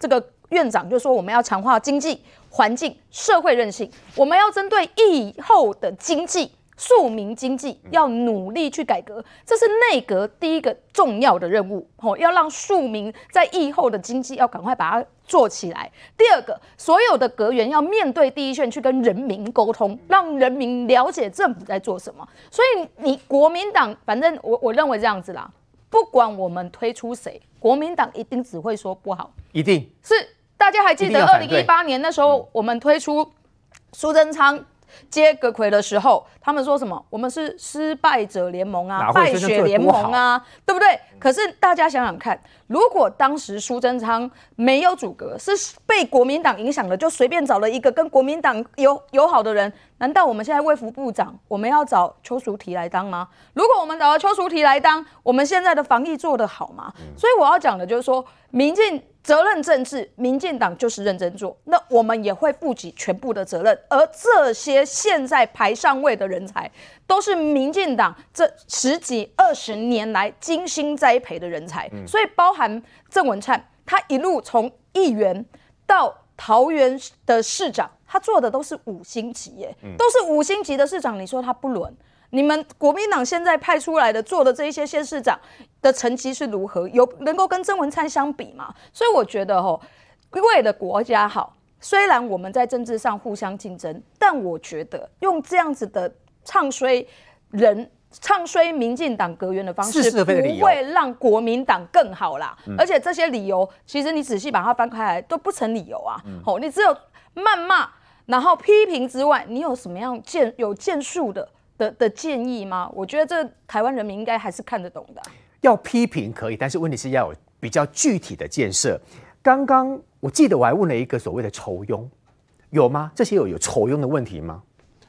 这个。院长就说：“我们要强化经济环境、社会韧性，我们要针对疫后的经济、庶民经济，要努力去改革，这是内阁第一个重要的任务。哦，要让庶民在疫后的经济要赶快把它做起来。第二个，所有的阁员要面对第一线去跟人民沟通，让人民了解政府在做什么。所以你国民党，反正我我认为这样子啦，不管我们推出谁，国民党一定只会说不好，一定是。”大家还记得二零一八年那时候，我们推出苏贞昌接葛魁的时候，他们说什么？我们是失败者联盟啊，败血联盟啊，对不对？可是大家想想看，如果当时苏贞昌没有阻隔，是被国民党影响的，就随便找了一个跟国民党友友好的人，难道我们现在卫福部长我们要找邱淑媞来当吗？如果我们找了邱淑媞来当，我们现在的防疫做得好吗？所以我要讲的就是说，民进。责任政治，民进党就是认真做，那我们也会负起全部的责任。而这些现在排上位的人才，都是民进党这十几二十年来精心栽培的人才。所以，包含郑文灿，他一路从议员到桃园的市长，他做的都是五星级耶，都是五星级的市长。你说他不伦？你们国民党现在派出来的做的这一些县市长的成绩是如何？有能够跟曾文灿相比吗？所以我觉得吼，为了国家好，虽然我们在政治上互相竞争，但我觉得用这样子的唱衰人、唱衰民进党阁员的方式，不会让国民党更好啦。而且这些理由，其实你仔细把它翻开来都不成理由啊。哦，你只有谩骂，然后批评之外，你有什么样建有建树的？的的建议吗？我觉得这台湾人民应该还是看得懂的。要批评可以，但是问题是要有比较具体的建设。刚刚我记得我还问了一个所谓的酬庸，有吗？这些有有酬庸的问题吗？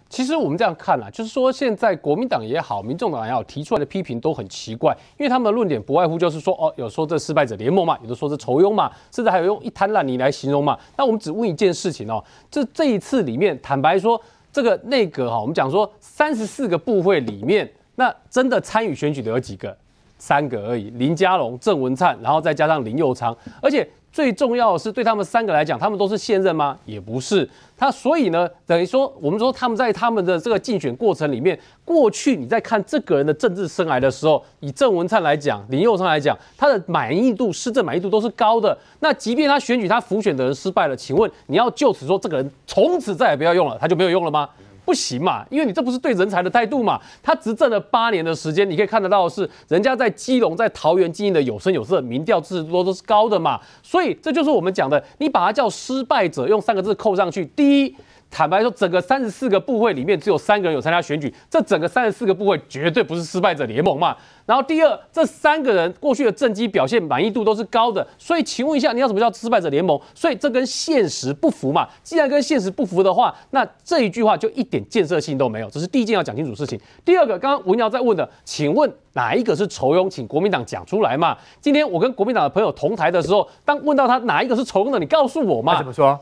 其实我们这样看啊，就是说现在国民党也好，民众党也好，提出来的批评都很奇怪，因为他们的论点不外乎就是说，哦，有说这失败者联盟嘛，有的说是仇庸嘛，甚至还有用一滩烂泥来形容嘛。那我们只问一件事情哦，这这一次里面，坦白说。这个内阁哈，我们讲说三十四个部会里面，那真的参与选举的有几个？三个而已，林佳龙、郑文灿，然后再加上林右昌，而且。最重要的是，对他们三个来讲，他们都是现任吗？也不是。他所以呢，等于说，我们说他们在他们的这个竞选过程里面，过去你在看这个人的政治生涯的时候，以郑文灿来讲，林佑昌来讲，他的满意度、施政满意度都是高的。那即便他选举他辅选的人失败了，请问你要就此说这个人从此再也不要用了，他就没有用了吗？不行嘛，因为你这不是对人才的态度嘛。他执政了八年的时间，你可以看得到是，人家在基隆、在桃园经营的有声有色，民调支持度都是高的嘛。所以这就是我们讲的，你把它叫失败者，用三个字扣上去。第一。坦白说，整个三十四个部会里面只有三个人有参加选举，这整个三十四个部会绝对不是失败者联盟嘛。然后第二，这三个人过去的政绩表现满意度都是高的，所以请问一下，你要什么叫失败者联盟？所以这跟现实不符嘛。既然跟现实不符的话，那这一句话就一点建设性都没有。这是第一件要讲清楚事情。第二个，刚刚文瑶在问的，请问哪一个是仇庸？请国民党讲出来嘛。今天我跟国民党的朋友同台的时候，当问到他哪一个是仇庸的，你告诉我嘛。怎么说？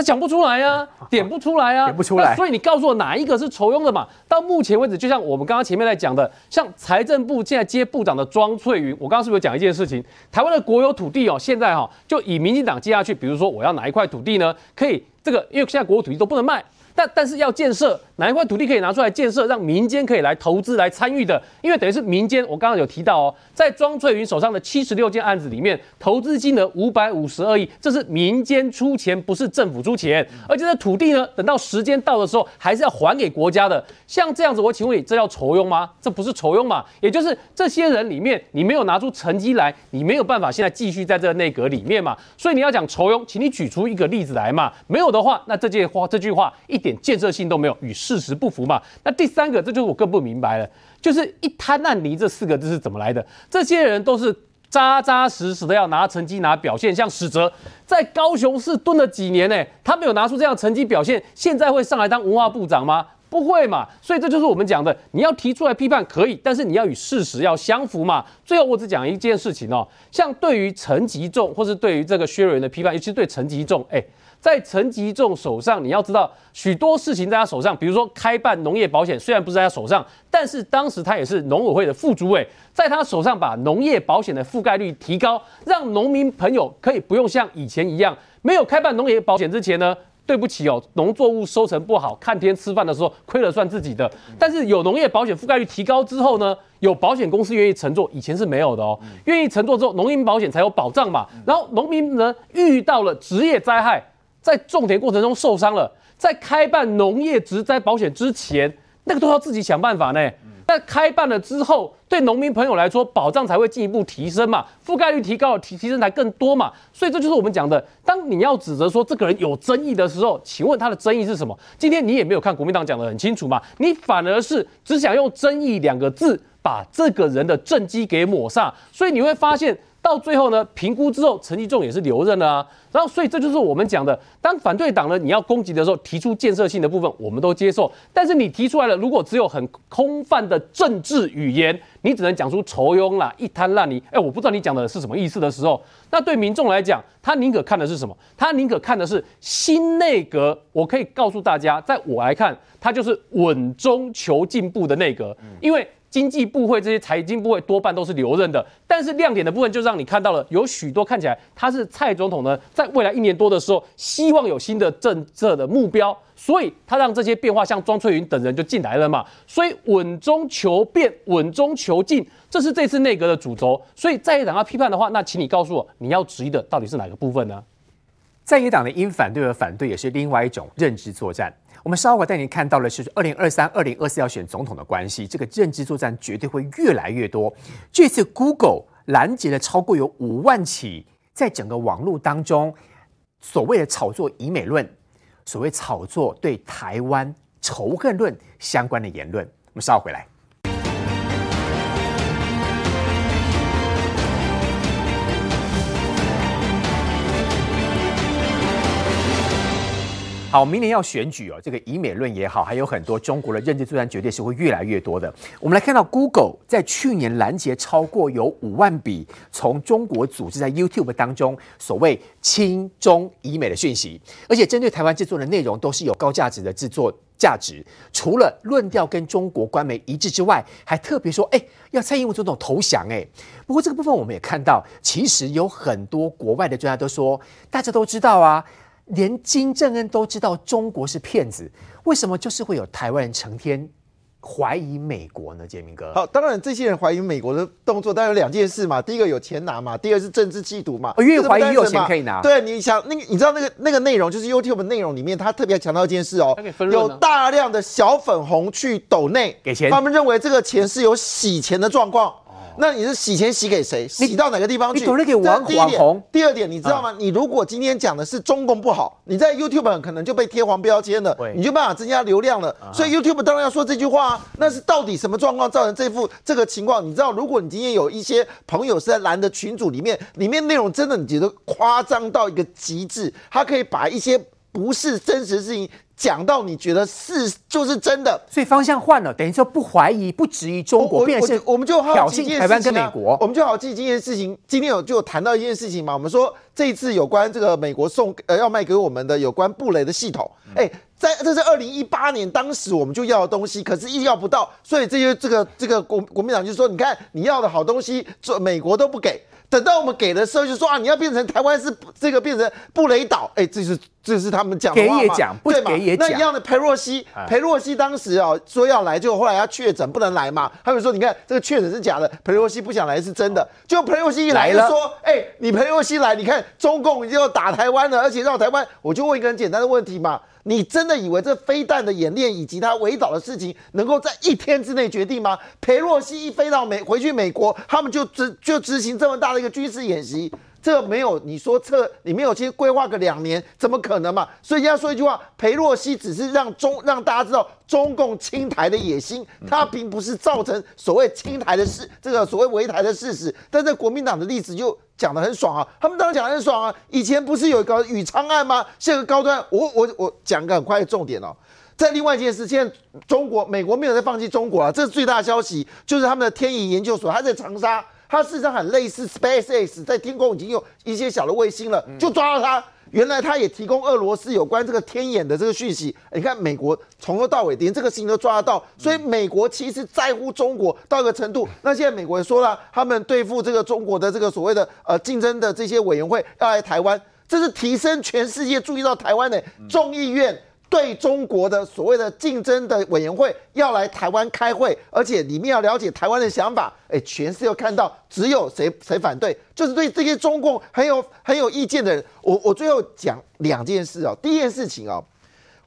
他讲不出来啊，点不出来啊，点不出来。所以你告诉我哪一个是愁庸的嘛？到目前为止，就像我们刚刚前面在讲的，像财政部现在接部长的庄翠云，我刚刚是不是有讲一件事情？台湾的国有土地哦，现在哈就以民进党接下去，比如说我要哪一块土地呢？可以这个，因为现在国有土地都不能卖。但但是要建设哪一块土地可以拿出来建设，让民间可以来投资来参与的？因为等于是民间，我刚刚有提到哦，在庄翠云手上的七十六件案子里面，投资金额五百五十二亿，这是民间出钱，不是政府出钱。而且这土地呢，等到时间到的时候，还是要还给国家的。像这样子，我请问你，这叫酬庸吗？这不是酬庸嘛？也就是这些人里面，你没有拿出成绩来，你没有办法现在继续在这个内阁里面嘛？所以你要讲酬庸，请你举出一个例子来嘛？没有的话，那这句话这句话一点建设性都没有，与事实不符嘛。那第三个，这就是我更不明白了，就是一滩烂泥这四个字是怎么来的？这些人都是扎扎实实的要拿成绩拿表现，像史哲在高雄市蹲了几年呢，他没有拿出这样成绩表现，现在会上来当文化部长吗？不会嘛。所以这就是我们讲的，你要提出来批判可以，但是你要与事实要相符嘛。最后我只讲一件事情哦，像对于陈吉仲，或是对于这个薛瑞的批判，尤其是对陈吉仲，哎。在陈吉仲手上，你要知道许多事情在他手上，比如说开办农业保险，虽然不是在他手上，但是当时他也是农委会的副主委，在他手上把农业保险的覆盖率提高，让农民朋友可以不用像以前一样，没有开办农业保险之前呢，对不起哦，农作物收成不好，看天吃饭的时候亏了算自己的，但是有农业保险覆盖率提高之后呢，有保险公司愿意承做，以前是没有的哦，愿意承做之后，农民保险才有保障嘛，然后农民呢遇到了职业灾害。在种田过程中受伤了，在开办农业植灾保险之前，那个都要自己想办法呢。那开办了之后，对农民朋友来说，保障才会进一步提升嘛，覆盖率提高，提提升才更多嘛。所以这就是我们讲的，当你要指责说这个人有争议的时候，请问他的争议是什么？今天你也没有看国民党讲的很清楚嘛，你反而是只想用争议两个字把这个人的政绩给抹煞，所以你会发现。到最后呢，评估之后，陈吉仲也是留任了啊。然后，所以这就是我们讲的，当反对党呢，你要攻击的时候，提出建设性的部分，我们都接受。但是你提出来了，如果只有很空泛的政治语言，你只能讲出酬庸啦，一滩烂泥。哎，我不知道你讲的是什么意思的时候，那对民众来讲，他宁可看的是什么？他宁可看的是新内阁。我可以告诉大家，在我来看，他就是稳中求进步的内阁，因为。经济部会这些财经部会多半都是留任的，但是亮点的部分就让你看到了，有许多看起来他是蔡总统呢，在未来一年多的时候，希望有新的政策的目标，所以他让这些变化像庄翠云等人就进来了嘛，所以稳中求变，稳中求进，这是这次内阁的主轴。所以在野党要批判的话，那请你告诉我，你要质疑的到底是哪个部分呢？在野党的因反对而反对，也是另外一种认知作战。我们稍后会带您看到的是二零二三、二零二四要选总统的关系，这个认知作战绝对会越来越多。这次 Google 拦截了超过有五万起，在整个网络当中所谓的炒作以美论、所谓炒作对台湾仇恨论相关的言论。我们稍后回来。好，明年要选举哦，这个以美论也好，还有很多中国的认知作战，绝对是会越来越多的。我们来看到，Google 在去年拦截超过有五万笔从中国组织在 YouTube 当中所谓亲中以美的讯息，而且针对台湾制作的内容都是有高价值的制作价值。除了论调跟中国官媒一致之外，还特别说，哎，要蔡英文总统投降。哎，不过这个部分我们也看到，其实有很多国外的专家都说，大家都知道啊。连金正恩都知道中国是骗子，为什么就是会有台湾人成天怀疑美国呢？杰明哥，好，当然这些人怀疑美国的动作，当然有两件事嘛。第一个有钱拿嘛，第二个是政治嫉妒嘛。越怀疑越有钱可以拿。对，你想那个，你知道那个那个内容就是 YouTube 的内容里面，他特别强调一件事哦，有大量的小粉红去抖内给钱，他们认为这个钱是有洗钱的状况。那你是洗钱洗给谁？洗到哪个地方去？你给网红。第二点，你知道吗？你如果今天讲的是中共不好，你在 YouTube 可能就被贴黄标签了，你就办法增加流量了。所以 YouTube 当然要说这句话。那是到底什么状况造成这副这个情况？你知道，如果你今天有一些朋友是在蓝的群组里面，里面内容真的你觉得夸张到一个极致，他可以把一些不是真实事情。讲到你觉得是就是真的，所以方向换了，等于说不怀疑、不质疑中国，变成是我们就好奇挑衅台湾跟美国，我们就好奇这件事情。今天有就有谈到一件事情嘛，我们说这一次有关这个美国送呃要卖给我们的有关布雷的系统，哎、嗯。在这是二零一八年，当时我们就要的东西，可是一直要不到，所以这些这个这个国国民党就说，你看你要的好东西，这美国都不给，等到我们给的时候，就说啊，你要变成台湾是这个变成布雷岛，哎，这是这是他们讲的话嘛，给也讲，不给也讲。那一样的裴洛西，裴洛西当时啊说要来，就后来要确诊不能来嘛，他们说你看这个确诊是假的，裴洛西不想来是真的，就裴洛西一来就说，哎，你裴洛西来，你看中共已经要打台湾了，而且绕台湾，我就问一个很简单的问题嘛。你真的以为这飞弹的演练以及它围岛的事情能够在一天之内决定吗？裴洛西一飞到美回去美国，他们就执就执行这么大的一个军事演习，这没有你说这你没有去规划个两年，怎么可能嘛？所以人家说一句话，裴洛西只是让中让大家知道中共侵台的野心，它并不是造成所谓侵台的事，这个所谓围台的事实。但在国民党的例子就。讲得很爽啊，他们当然讲得很爽啊。以前不是有一个宇昌案吗？现在高端，我我我讲个很快的重点哦。在另外一件事，现在中国、美国没有在放弃中国啊，这是最大的消息，就是他们的天仪研究所，它在长沙，它事实上很类似 SpaceX，在天空已经有一些小的卫星了，就抓到它。原来它也提供俄罗斯有关这个天眼的这个讯息，你看美国从头到尾连这个事情都抓得到，所以美国其实在乎中国到一个程度。那现在美国人说了，他们对付这个中国的这个所谓的呃竞争的这些委员会要来台湾，这是提升全世界注意到台湾的众议院。对中国的所谓的竞争的委员会要来台湾开会，而且里面要了解台湾的想法。哎，全世界看到只有谁谁反对，就是对这些中共很有很有意见的人。我我最后讲两件事哦。第一件事情哦，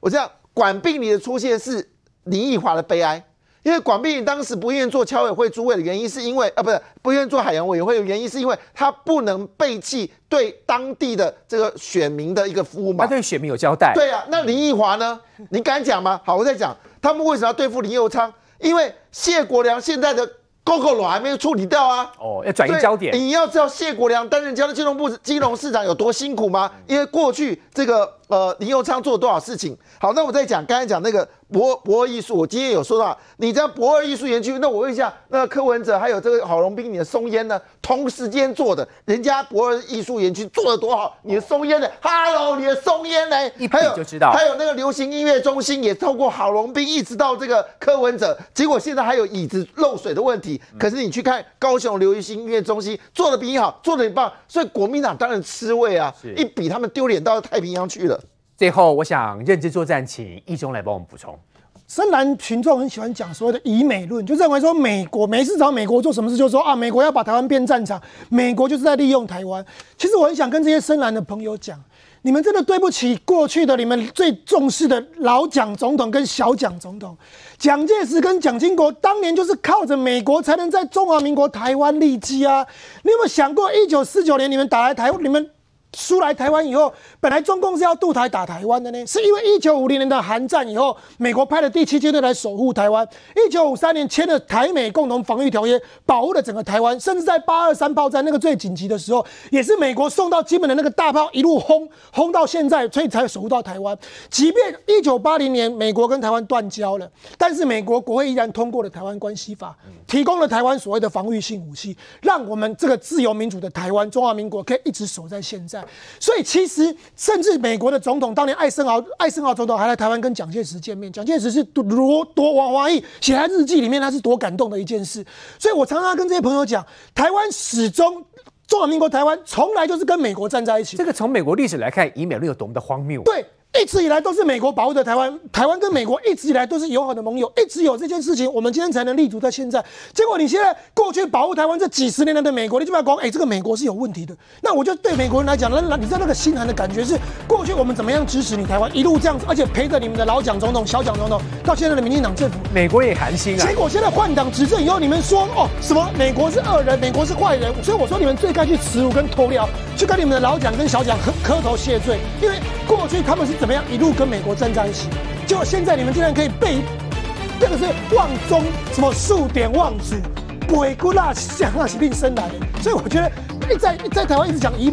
我这样管病理的出现是林奕华的悲哀。因为管碧玲当时不愿意做侨委会主委的原因，是因为啊，不是不愿意做海洋委员会的原因，是因为他不能背弃对当地的这个选民的一个服务嘛。他对选民有交代。对啊，那林奕华呢？你敢讲吗？好，我再讲，他们为什么要对付林佑昌？因为谢国良现在的。高考卵还没有处理掉啊！哦，要转移焦点。你要知道谢国良担任交通金融部金融市长有多辛苦吗？因为过去这个呃林佑昌做了多少事情。好，那我再讲，刚才讲那个博博二艺术，我今天有说到，你这样驳二艺术园区，那我问一下，那个柯文哲还有这个郝龙斌，你的松烟呢？同时间做的，人家博二艺术园区做的多好，你的松烟呢？哈喽，你的松烟呢？一比就知道。还有那个流行音乐中心也透过郝龙斌一直到这个柯文哲，结果现在还有椅子漏水的问题。可是你去看高雄流行音乐中心做的比你好，做的很棒，所以国民党当然吃味啊，一比他们丢脸到太平洋去了。最后，我想认知作战，请易中来帮我们补充。深蓝群众很喜欢讲所谓的以美论，就认为说美国每次找美国做什么事，就说啊，美国要把台湾变战场，美国就是在利用台湾。其实我很想跟这些深蓝的朋友讲，你们真的对不起过去的你们最重视的老蒋总统跟小蒋总统。蒋介石跟蒋经国当年就是靠着美国才能在中华民国台湾立基啊！你有没有想过，一九四九年你们打来台湾，你们？输来台湾以后，本来中共是要渡台打台湾的呢，是因为一九五零年的韩战以后，美国派了第七舰队来守护台湾。一九五三年签了台美共同防御条约，保护了整个台湾。甚至在八二三炮战那个最紧急的时候，也是美国送到金门的那个大炮一路轰轰到现在，所以才守护到台湾。即便一九八零年美国跟台湾断交了，但是美国国会依然通过了台湾关系法，提供了台湾所谓的防御性武器，让我们这个自由民主的台湾中华民国可以一直守在现在。所以其实，甚至美国的总统当年艾森豪，艾森豪总统还来台湾跟蒋介石见面，蒋介石是多多多王华毅写在日记里面，他是多感动的一件事。所以我常常跟这些朋友讲，台湾始终中华民国台湾从来就是跟美国站在一起。这个从美国历史来看，以美论有多么的荒谬。对。一直以来都是美国保护的台湾，台湾跟美国一直以来都是友好的盟友，一直有这件事情，我们今天才能立足在现在。结果你现在过去保护台湾这几十年来的美国，你就不要讲，哎，这个美国是有问题的。那我就对美国人来讲，那那你知道那个心寒的感觉是，过去我们怎么样支持你台湾，一路这样子，而且陪着你们的老蒋总统、小蒋总统，到现在的民进党政府，美国也寒心啊。结果现在换党执政以后，你们说哦什么美国是恶人，美国是坏人，所以我说你们最该去耻辱跟脱掉，去跟你们的老蒋跟小蒋磕磕头谢罪，因为过去他们是怎么样一路跟美。国站在一起，结果现在你们竟然可以被，这个是忘宗什么数典忘祖，鬼谷那想那是令生来，所以我觉得一在一在台湾一直讲以。